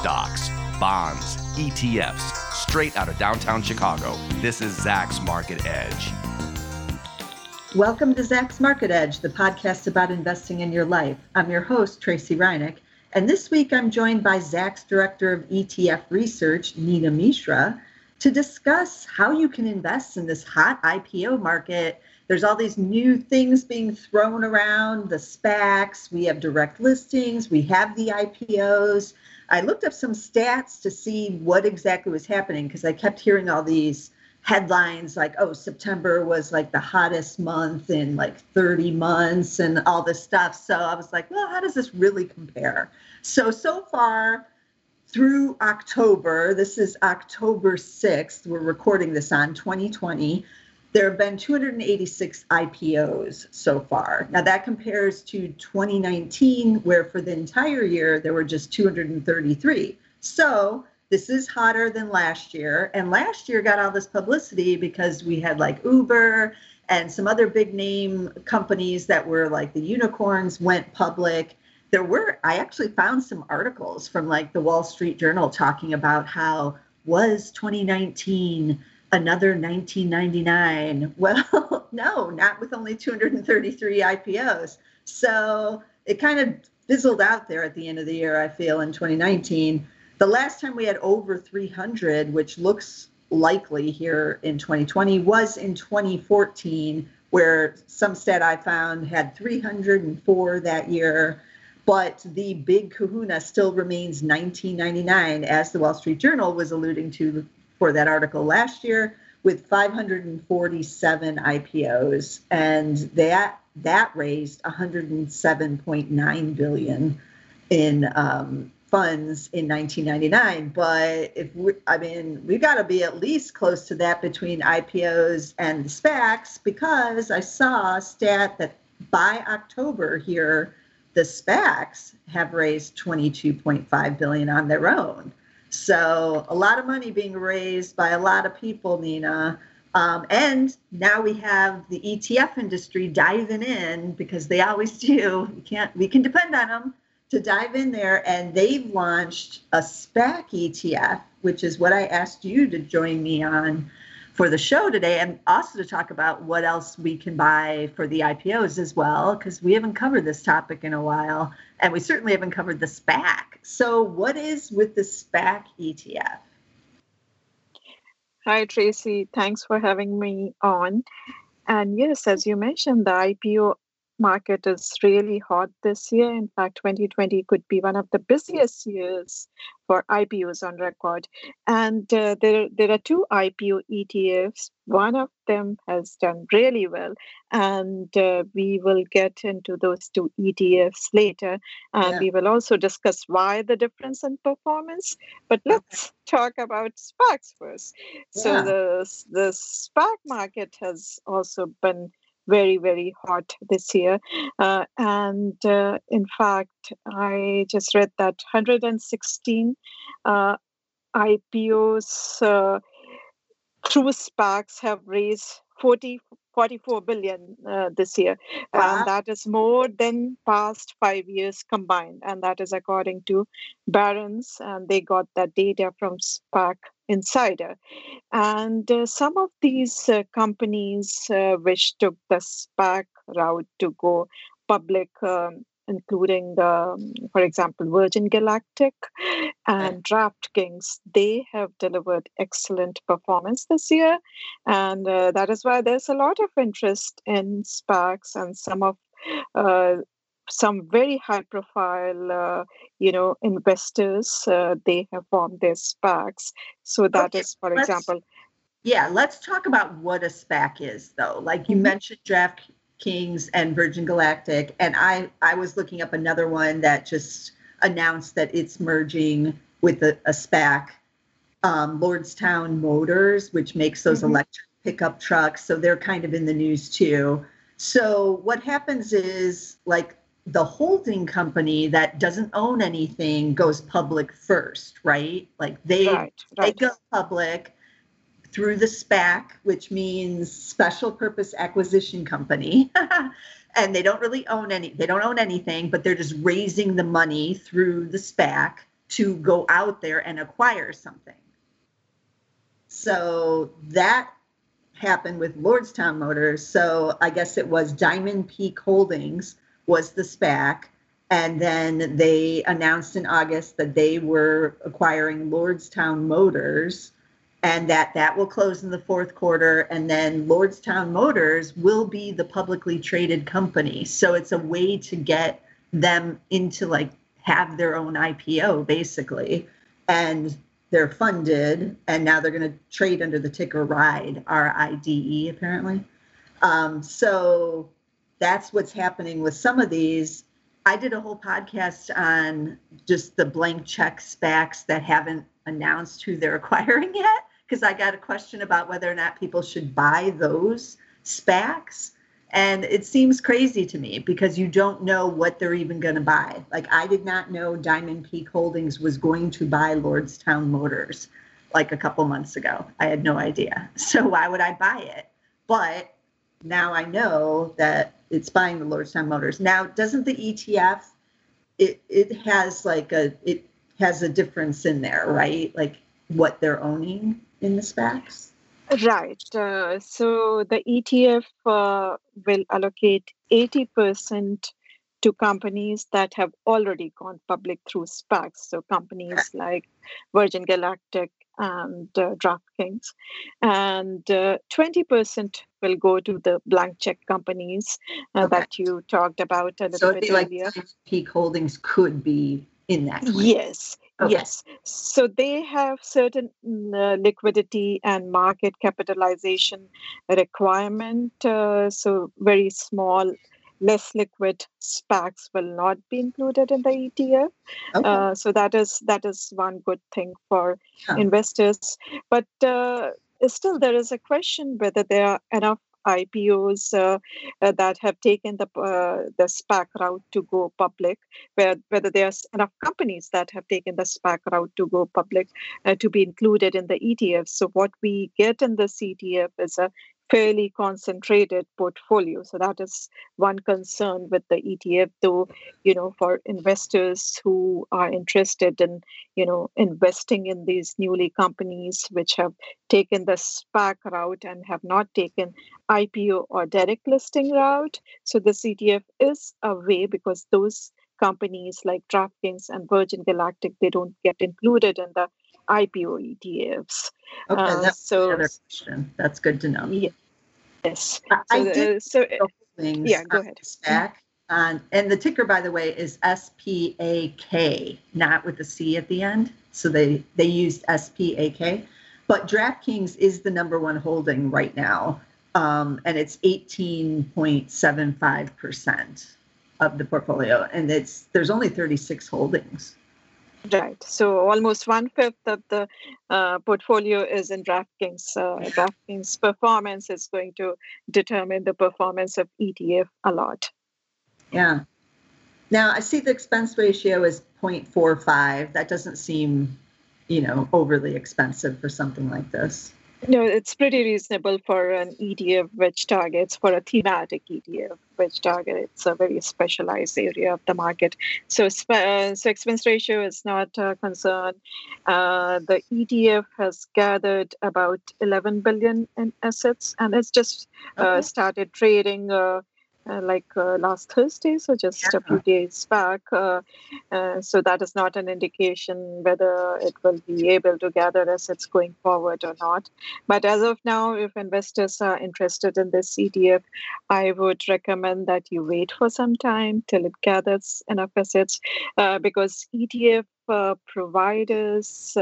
stocks, bonds, ETFs, straight out of downtown Chicago. This is Zacks Market Edge. Welcome to Zacks Market Edge, the podcast about investing in your life. I'm your host, Tracey Ryniec, and this week I'm joined by Zacks Director of ETF Research, Neena Mishra, to discuss how you can invest in this hot IPO market. There's all these new things being thrown around the SPACs, we have direct listings, we have the IPOs. I looked up some stats to see what exactly was happening because I kept hearing all these headlines like, oh, September was like the hottest month in like 30 months and all this stuff. So I was like, well, how does this really compare? So, so far through October, this is October 6th, we're recording this on 2020. There have been 286 IPOs so far. Now that compares to 2019, where for the entire year there were just 233. So this is hotter than last year. And last year got all this publicity because we had like Uber and some other big name companies that were like the unicorns went public. There were, I actually found some articles from like the Wall Street Journal talking about how was 2019 another 1999? Well, no, not with only 233 IPOs. So it kind of fizzled out there at the end of the year, I feel, in 2019 the last time we had over 300, which looks likely here in 2020, was in 2014, where some stat I found had 304 that year. But the big kahuna still remains 1999, as the Wall Street Journal was alluding to for that article last year, with 547 IPOs, and that that raised 107.9 billion in um, funds in 1999 but if we i mean we've got to be at least close to that between ipos and the spacs because i saw a stat that by october here the spacs have raised 22.5 billion on their own so a lot of money being raised by a lot of people neena. Um, and now we have the etf industry diving in because they always do. We can't we can depend on them to dive in there, and they've launched a SPAC ETF, which is what I asked you to join me on for the show today, and also to talk about what else we can buy for the IPOs as well, because we haven't covered this topic in a while, and we certainly haven't covered the SPAC. So, what is with the SPAC ETF? Hi, Tracey. Thanks for having me on. And yes, as you mentioned, the IPO market is really hot this year. In fact, 2020 could be one of the busiest years for IPOs on record. And uh, there, there are two IPO ETFs. One of them has done really well. And uh, we will get into those two ETFs later. And yeah. we will also discuss why the difference in performance. But let's talk about SPACs first. Yeah. So the, the SPAC market has also been very, very hot this year. Uh, and uh, in fact, I just read that 116 uh, IPOs uh, through SPACs have raised 40 44 billion uh, this year. And that is more than past five years combined. And that is according to barron's and they got that data from spac insider and uh, some of these uh, companies uh, which took the spac route to go public um, including the, um, for example, Virgin Galactic and DraftKings. They have delivered excellent performance this year, and uh, that is why there's a lot of interest in SPACs and some of. Some very high profile uh, you know investors uh, they have formed their SPACs so that okay, is, for example yeah let's talk about what a SPAC is though like you mm-hmm. mentioned draft Kings and Virgin Galactic. And I, I was looking up another one that just announced that it's merging with a, a SPAC, um, Lordstown Motors, which makes those mm-hmm. electric pickup trucks. So they're kind of in the news too. So what happens is like the holding company that doesn't own anything goes public first, right? Like they right, right. they go public through the SPAC, which means Special Purpose Acquisition Company. and they don't really own any, they don't own anything, but they're just raising the money through the SPAC to go out there and acquire something. So that happened with Lordstown Motors. So I guess it was Diamond Peak Holdings was the SPAC. And then they announced in August that they were acquiring Lordstown Motors and that that will close in the fourth quarter. And then Lordstown Motors will be the publicly traded company. So it's a way to get them into like have their own IPO basically. And they're funded, and now they're going to trade under the ticker RIDE, R I D E, apparently. Um, so that's what's happening with some of these. I did a whole podcast on just the blank check SPACs that haven't announced who they're acquiring yet, because I got a question about whether or not people should buy those SPACs. And it seems crazy to me because you don't know what they're even going to buy. Like, I did not know Diamond Peak Holdings was going to buy Lordstown Motors like a couple months ago. I had no idea. So, why would I buy it? But now I know that it's buying the Lordstown Motors. Now, doesn't the ETF, it, it has like a, it has a difference in there, right? Like what they're owning in the SPACs? Right. Uh, so the ETF uh, will allocate 80% to companies that have already gone public through SPACs. So companies like Virgin Galactic and uh, DraftKings. And 20% uh, will go to the blank check companies uh, okay. that you talked about a little so bit earlier. Like peak holdings could be in that. Yes. Okay. Yes. So they have certain mm, uh, liquidity and market capitalization requirement. Uh, so very small, less liquid SPACs will not be included in the ETF. Okay. Uh, so that is that is one good thing for yeah. investors. But uh, still, there is a question whether there are enough IPOs uh, uh, that have taken the uh, the SPAC route to go public, where whether there's enough companies that have taken the SPAC route to go public uh, to be included in the ETF. So what we get in the ETF is a fairly concentrated portfolio. So that is one concern with the ETF, though, you know, for investors who are interested in, you know, investing in these newly companies which have taken the SPAC route and have not taken IPO or direct listing route. So the ETF is a way because those companies like DraftKings and Virgin Galactic, they don't get included in the IPO ETFs. Okay, uh, that's so, another question. That's good to know. Yeah, yes. I, so, I did uh, so yeah, go ahead. SPAC, um, and the ticker, by the way, is SPAK, not with the C at the end. So they they used SPAK, but DraftKings is the number one holding right now, um, and it's 18.75 percent of the portfolio, and it's there's only 36 holdings. Right. So almost one fifth of the uh, portfolio is in DraftKings. Uh, DraftKings performance is going to determine the performance of ETF a lot. Yeah. Now I see the expense ratio is 0.45. That doesn't seem, you know, overly expensive for something like this. No, it's pretty reasonable for an ETF which targets for a thematic ETF which targets a very specialized area of the market. So, uh, so expense ratio is not a concern. Uh, the ETF has gathered about 11 billion in assets, and it's just uh, okay. started trading uh, like uh, last Thursday, so just yeah. a few days back. Uh, uh, so that is not an indication whether it will be able to gather assets going forward or not. But as of now, if investors are interested in this ETF, I would recommend that you wait for some time till it gathers enough assets uh, because ETF uh, providers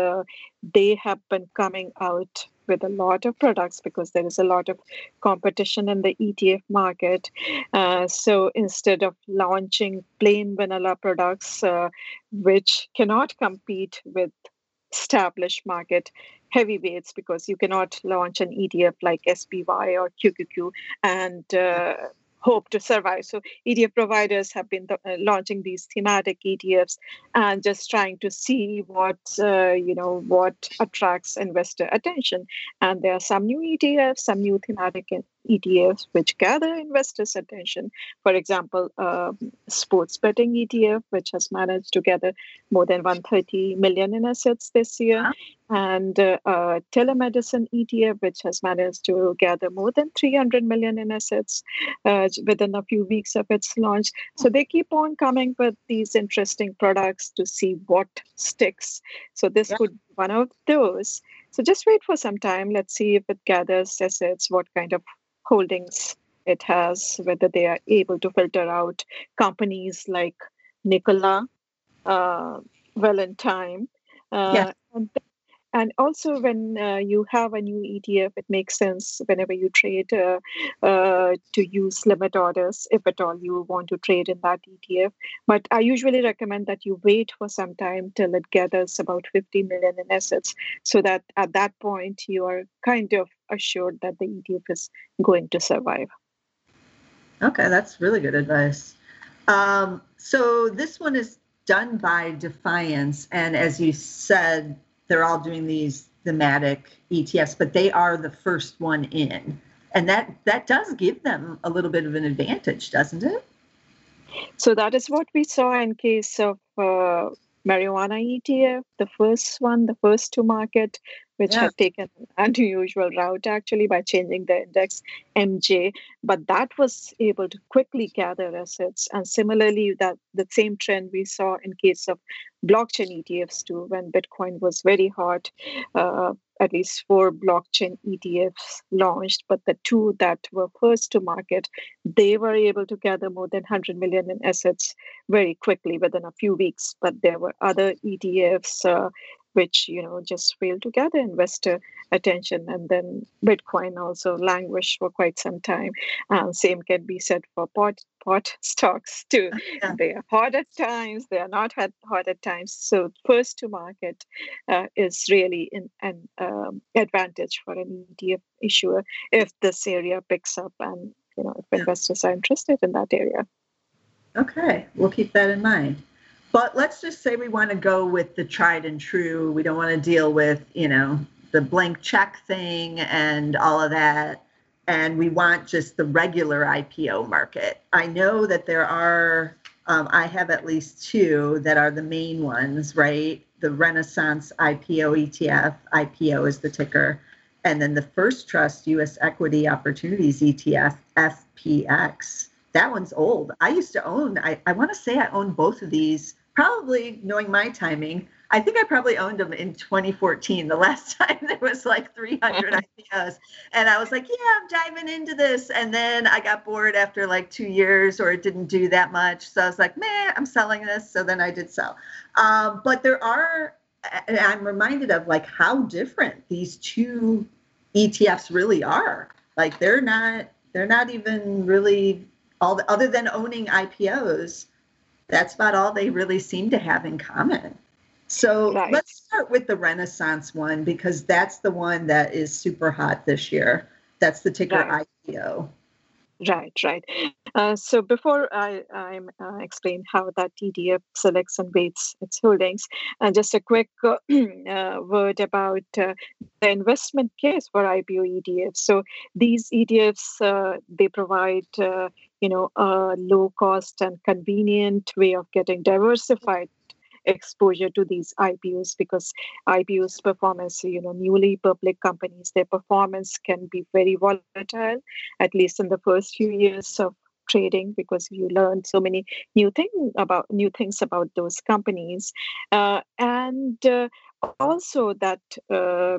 they have been coming out with a lot of products because there is a lot of competition in the ETF market. Uh, so instead of launching plain vanilla products, uh, which cannot compete with established market heavyweights because you cannot launch an ETF like SPY or QQQ and uh, hope to survive. So ETF providers have been uh, launching these thematic ETFs and just trying to see what uh, you know what attracts investor attention. And there are some new ETFs, some new thematic ETFs which gather investors' attention. For example, um, sports betting ETF, which has managed to gather more than 130 million in assets this year, wow. and uh, uh, telemedicine ETF, which has managed to gather more than 300 million in assets uh, within a few weeks of its launch. So they keep on coming with these interesting products to see what sticks. So this yeah. could be one of those. So just wait for some time. Let's see if it gathers assets, what kind of holdings it has, whether they are able to filter out companies like Nikola uh, well in time. Uh, yeah. And and also, when uh, you have a new ETF, it makes sense whenever you trade uh, uh, to use limit orders, if at all you want to trade in that ETF. But I usually recommend that you wait for some time till it gathers about 50 million in assets, so that at that point you are kind of assured that the ETF is going to survive. Okay, that's really good advice. Um, so this one is done by Defiance, and as you said, they're all doing these thematic ETFs, but they are the first one in. And that that does give them a little bit of an advantage, doesn't it? So that is what we saw in case of uh, marijuana ETF, the first one, the first to market, which yeah. had taken an unusual route actually by changing the index MJ, but that was able to quickly gather assets. And similarly, that the same trend we saw in case of blockchain ETFs too, when Bitcoin was very hot. Uh, at least four blockchain ETFs launched, but the two that were first to market, they were able to gather more than 100 million in assets very quickly within a few weeks. But there were other ETFs uh, which you know just failed to gather investor attention and then bitcoin also languished for quite some time. And same can be said for pot pot stocks too. Yeah. they are hot at times they are not hot at times. So first to market uh, is really in, an um, advantage for an etf issuer if this area picks up and you know if investors are interested in that area. Okay we'll keep that in mind but let's just say we want to go with the tried and true. We don't want to deal with, you know, the blank check thing and all of that. And we want just the regular IPO market. I know that there are, um, I have at least two that are the main ones, right? The Renaissance IPO ETF, IPO is the ticker. And then the First Trust US Equity Opportunities ETF, FPX. That one's old. I used to own, I, I want to say I own both of these probably knowing my timing, I think I probably owned them in 2014, the last time there was like 300 IPOs. And I was like, yeah, I'm diving into this. And then I got bored after like two years or it didn't do that much. So I was like, man, I'm selling this. So then I did sell. Um, but there are, and I'm reminded of like how different these two ETFs really are. Like they're not, they're not even really all the, other than owning IPOs that's about all they really seem to have in common. So right. let's start with the Renaissance one because that's the one that is super hot this year. That's the ticker right. IPO. Right, right. Uh, so before I, I uh, explain how that ETF selects and weights its holdings, uh, just a quick uh, uh, word about uh, the investment case for IPO ETFs. So these ETFs they provide you know a low cost and convenient way of getting diversified exposure to these IPOs because IPOs performance, you know, newly public companies, their performance can be very volatile, at least in the first few years of trading because you learn so many new things about new things about those companies. Uh, and uh, also that uh,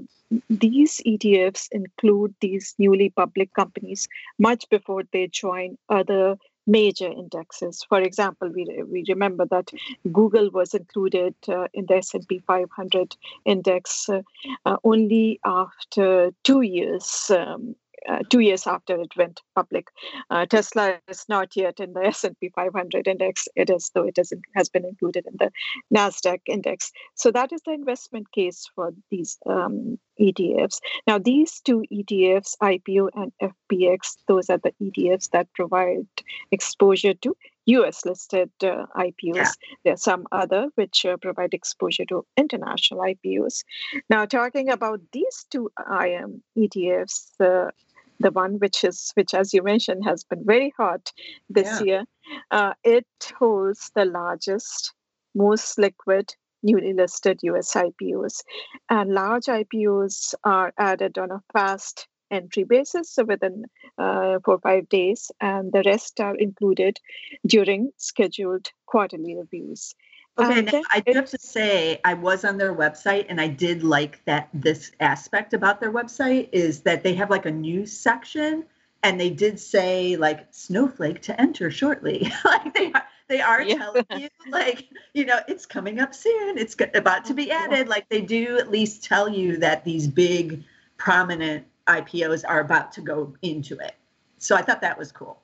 these ETFs include these newly public companies much before they join other major indexes. For example, we, we remember that Google was included uh, in the S&P 500 index uh, only after two years um, uh, two years after it went public. Uh, Tesla is not yet in the S&P 500 index. It is, though it is, has been included in the Nasdaq index. So that is the investment case for these um, ETFs. Now, these two ETFs, IPO and FPX, those are the ETFs that provide exposure to US listed uh, IPOs. Yeah. There are some other which uh, provide exposure to international IPOs. Now, talking about these two IM ETFs, uh, the one which is which as you mentioned has been very hot this Yeah. year uh, it holds the largest most liquid newly listed us ipos and large ipos are added on a fast entry basis so within uh, four or five days and the rest are included during scheduled quarterly reviews Okay, um, now I do have to say I was on their website and I did like that this aspect about their website is that they have like a news section and they did say like snowflake to enter shortly. like they are they are Yeah. telling you like you know it's coming up soon. It's about to be oh, added. Like they do at least tell you that these big prominent IPOs are about to go into it. So I thought that was cool.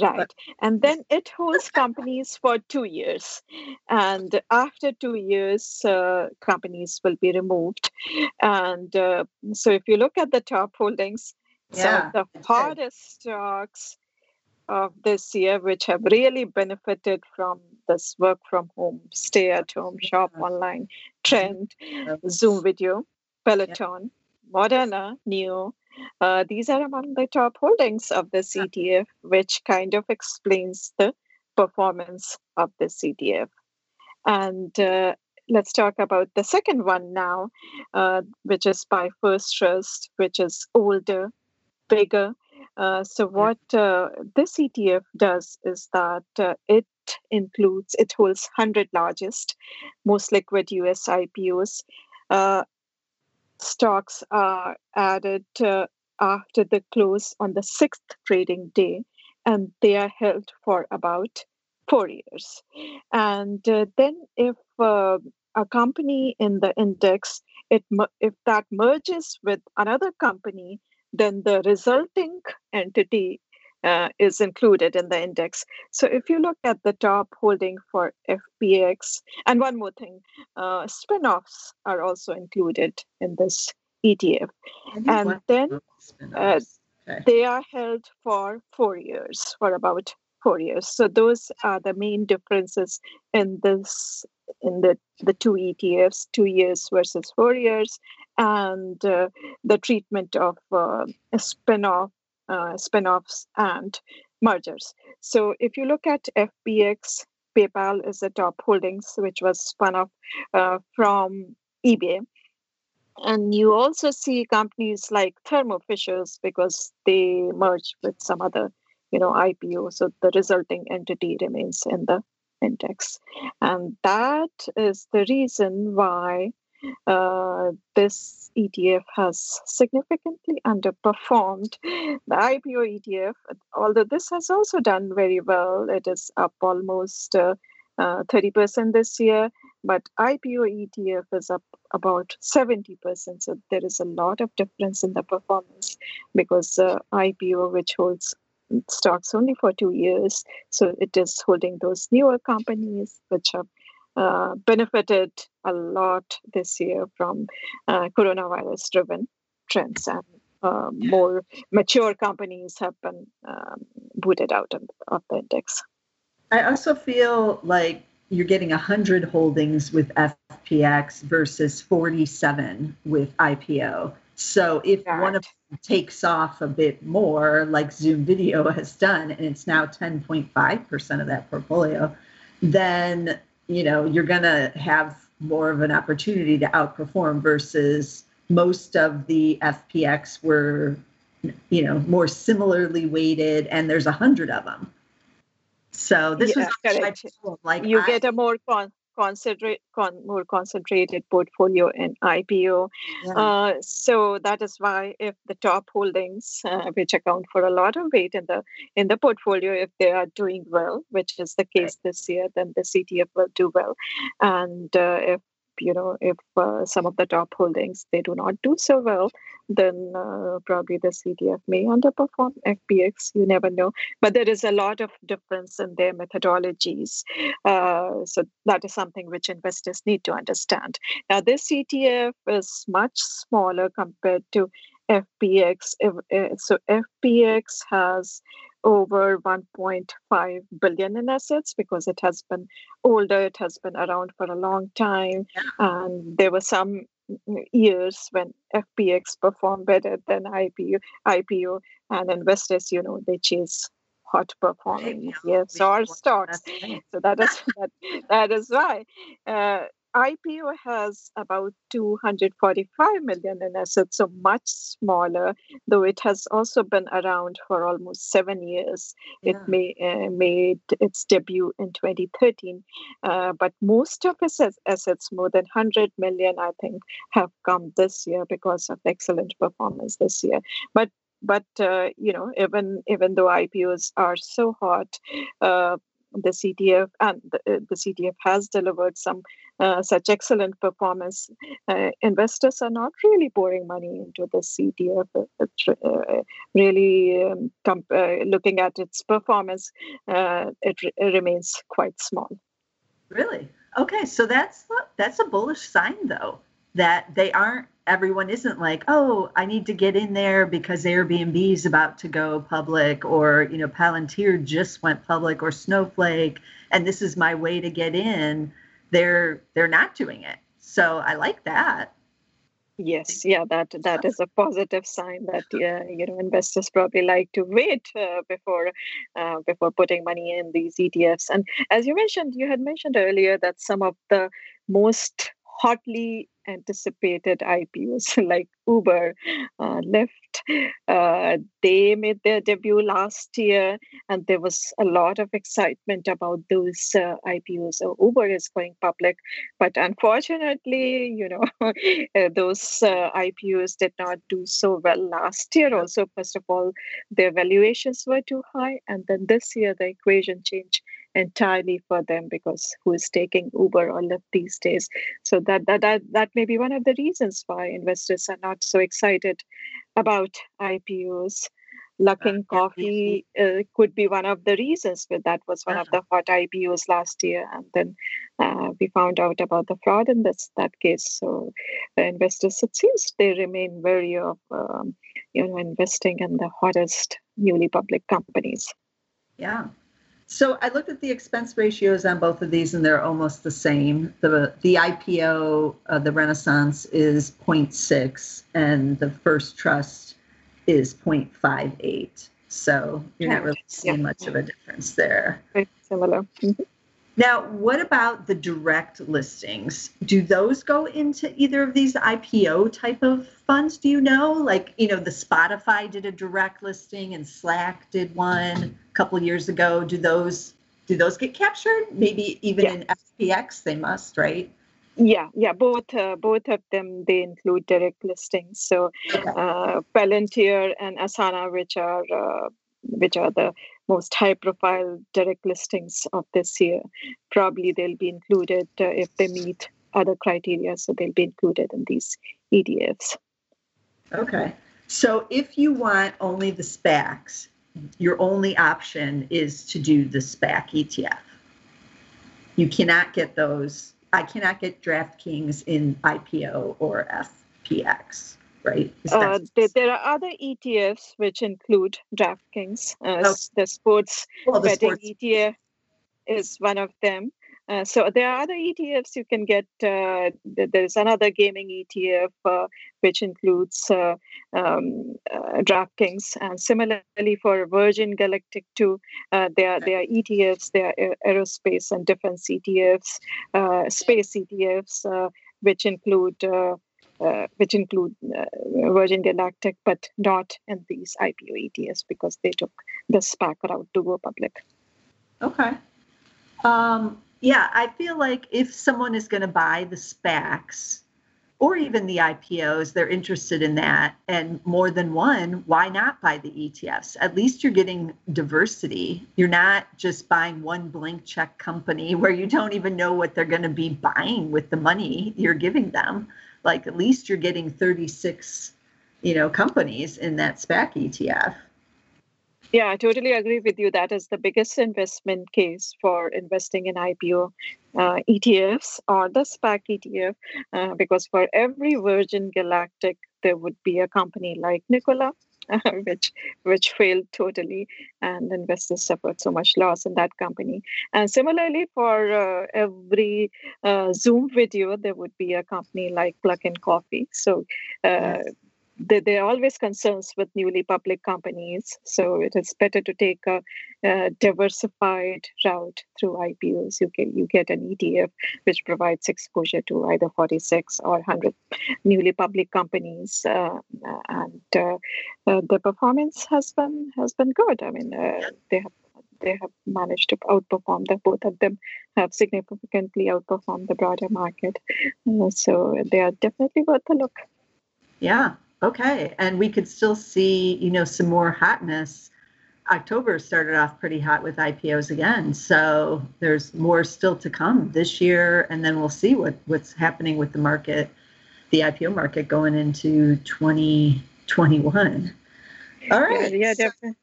Right. And then it holds companies for two years. And after two years, uh, companies will be removed. And uh, so if you look at the top holdings, some Yeah, of the it's good. hottest stocks of this year, which have really benefited from this work from home, stay at home, shop Yeah. online trend, Zoom video, Peloton, Moderna, NIO. Uh, these are among the top holdings of the ETF, which kind of explains the performance of the ETF. And uh, let's talk about the second one now, uh, which is by First Trust, which is older, bigger. Uh, so what uh, this ETF does is that it includes, it holds 100 largest, most liquid US IPOs. Stocks are added uh, after the close on the sixth trading day, and they are held for about four years. And uh, then, if uh, a company in the index, it if that merges with another company, then the resulting entity uh, is included in the index. So if you look at the top holding for FPX, and one more thing, uh, spin-offs are also included in this ETF. And then. Okay. they are held for four years, for about four years. So those are the main differences in this in the the two ETFs, two years versus four years, and uh, the treatment of uh, a spin-off, uh, spin-offs and mergers. So if you look at FPX, PayPal is the top holdings, which was spun off uh, from eBay. And you also see companies like Thermo Fishers because they merged with some other, you know, IPO. So the resulting entity remains in the index. And that is the reason why uh, this ETF has significantly underperformed the IPO ETF. Although this has also done very well, it is up almost uh, uh, 30% this year, but IPO ETF is up about 70%. So there is a lot of difference in the performance because uh, IPO, which holds stocks only for two years, so it is holding those newer companies which have uh, benefited a lot this year from uh, coronavirus driven trends and uh, Yeah. more mature companies have been um, booted out of, of the index. I also feel like you're getting 100 holdings with FPX versus 47 with IPO. So if one of them takes off a bit more, like Zoom Video has done, and it's now 10.5% of that portfolio, then you know you're going to have more of an opportunity to outperform versus most of the FPX were you know more similarly weighted and there's a hundred of them so this Yeah, correct. like you I- get a more con- concentrate con- more concentrated portfolio in IPO. yeah. Uh, so that is why if the top holdings, uh, which account for a lot of weight in the in the portfolio, if they are doing well, which is the case this year, then the ETF will do well. And uh, if you know if uh, some of the top holdings they do not do so well, then uh, probably the etf may underperform FPX. You never know, but there is a lot of difference in their methodologies. Uh, so that is something which investors need to understand. Now, this ETF is much smaller compared to FPX. Uh, So FPX has over 1.5 billion in assets because it has been older, it has been around for a long time, and there were some years when FPX performed better than IPO, IPO, and investors, you know, they chase hot performing ETFs or stocks. So that is that, that is why. Uh, IPO has about 245 million in assets, so much smaller, though it has also been around for almost seven years. Yeah. It may, uh, made its debut in 2013, uh, but most of its assets, more than 100 million, I think, have come this year because of excellent performance this year. But but uh, you know even even though IPOs are so hot, uh, the ETF and the, uh, the ETF has delivered some uh, such excellent performance. Uh, investors are not really pouring money into the ETF. Uh, really um, comp- uh, looking at its performance, uh, it, re- it remains quite small. Really? Okay, so that's that's a bullish sign though that they aren't everyone isn't like, oh, I need to get in there because Airbnb is about to go public, or you know, Palantir just went public, or Snowflake, and this is my way to get in. They're they're not doing it. So I like that. Yes, yeah, that that is a positive sign that uh, you know investors probably like to wait uh, before uh, before putting money in these ETFs. And as you mentioned, you had mentioned earlier that some of the most hotly anticipated IPOs like Uber, uh, Lyft. Uh, they made their debut last year, and there was a lot of excitement about those uh, IPOs. So Uber is going public, but unfortunately, you know, uh, those uh, IPOs did not do so well last year. Also, first of all, their valuations were too high, and then this year the equation changed entirely for them because who is taking Uber or Lyft these days? So that that that that may be one of the reasons why investors are not so excited about IPOs. Luckin uh, Coffee uh, could be one of the reasons, but that was one uh-huh. of the hot IPOs last year, and then uh, we found out about the fraud in this that case. So the investors, it seems, they remain wary of um, you know investing in the hottest newly public companies. Yeah, so I looked at the expense ratios on both of these, and they're almost the same. the The IPO, uh, the Renaissance, is 0.6, and the First Trust is 0.58. So you're not really seeing yeah. much of a difference there. Very similar. Mm-hmm. Now, what about the direct listings? Do those go into either of these IPO type of funds? Do you know? Like, you know, the Spotify did a direct listing and Slack did one a couple years ago. Do those do those get captured? Maybe even yeah. in FPX, they must, right? Yeah, yeah, both uh, both of them they include direct listings. So okay. uh, Palantir and Asana, which are uh, which are the most high profile direct listings of this year. Probably they'll be included uh, if they meet other criteria, so they'll be included in these ETFs. Okay. So if you want only the SPACs, your only option is to do the SPAC ETF. You cannot get those. I cannot get DraftKings in IPO or FPX right? Uh, there, there, are other ETFs which include DraftKings. Uh, oh. The sports well, the betting sports. ETF is one of them. Uh, so there are other ETFs you can get. Uh, there's another gaming ETF uh, which includes uh, um, uh, DraftKings, and similarly for Virgin Galactic too, uh, there are there are ETFs. There are aerospace and defense ETFs, space ETFs, which include uh, which include uh, Virgin Galactic, but not in these IPO ETFs because they took the SPAC route to go public. Okay. Um, yeah, I feel like if someone is going to buy the SPACs or even the IPOs, they're interested in that, and more than one, why not buy the ETFs? At least you're getting diversity. You're not just buying one blank check company where you don't even know what they're going to be buying with the money you're giving them like at least you're getting 36 you know companies in that SPAC ETF. Yeah, I totally agree with you. That is the biggest investment case for investing in IPO uh, ETFs or the SPAC ETF, uh, because for every Virgin Galactic, there would be a company like Nikola, which which failed totally, and investors suffered so much loss in that company. And similarly, for uh, every uh, Zoom video, there would be a company like Luckin Coffee. So. Uh, yes there are always concerns with newly public companies. So it is better to take a, a, diversified route through IPOs. You get you get an ETF which provides exposure to either 46 or 100 newly public companies, uh, and uh, uh, the performance has been has been good. I mean, uh, they have they have managed to outperform the both of them have significantly outperformed the broader market uh, so they are definitely worth a look yeah Okay, and we could still see, you know, some more hotness. October started off pretty hot with IPOs again, so there's more still to come this year, and then we'll see what what's happening with the market, the IPO market going into 2021. All right. Yeah, yeah definitely.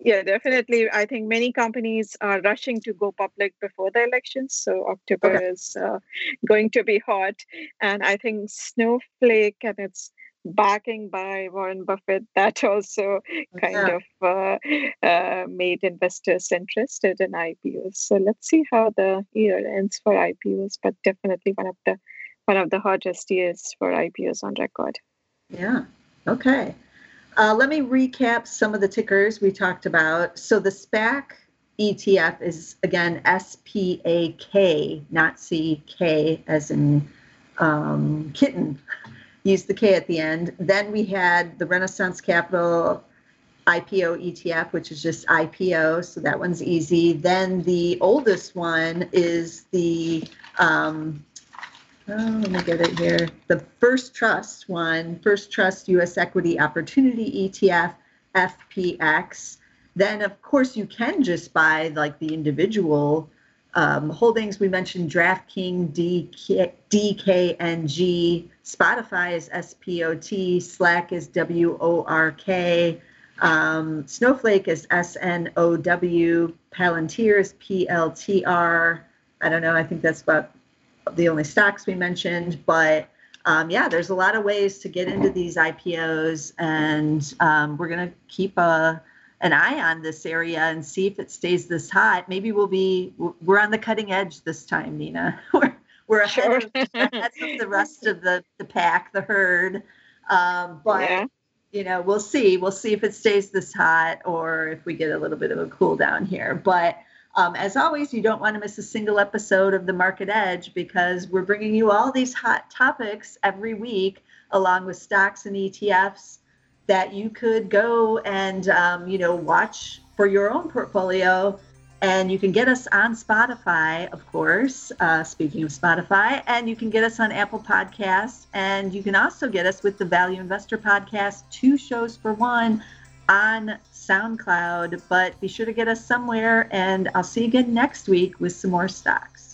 Yeah, definitely. I think many companies are rushing to go public before the elections. So October okay. is uh, going to be hot. And I think Snowflake and its backing by Warren Buffett, that also kind yeah. of uh, uh, made investors interested in IPOs. So let's see how the year ends for IPOs, but definitely one of the one of the hottest years for IPOs on record. Yeah. Okay. Uh, let me recap some of the tickers we talked about. So the SPAC ETF is again SPAK, not CK as in um, kitten used the K at the end. Then we had the Renaissance Capital IPO ETF, which is just IPO, so that one's easy. Then the oldest one is the, um, oh, let me get it here, the First Trust one, First Trust US Equity Opportunity ETF, FPX. Then, of course, you can just buy like the individual um, holdings. We mentioned DraftKings, DK, DKNG, Spotify is SPOT, Slack is WORK, um, Snowflake is SNOW, Palantir is PLTR. I don't know, I think that's about the only stocks we mentioned, but um, yeah, there's a lot of ways to get into these IPOs, and um, we're going to keep a an eye on this area and see if it stays this hot. Maybe we'll be we're on the cutting edge this time, Neena. we're we're ahead, sure. of, ahead of the rest of the the pack, the herd. Um, but yeah. you know, we'll see. We'll see if it stays this hot or if we get a little bit of a cool down here. But um, as always, you don't want to miss a single episode of the Market Edge because we're bringing you all these hot topics every week, along with stocks and ETFs that you could go and um, you know watch for your own portfolio. And you can get us on spotify of course uh, speaking of spotify and you can get us on apple podcasts. And you can also get us with the value investor podcast two shows for one on soundcloud. But be sure to get us somewhere and i'll see you again next week with some more stocks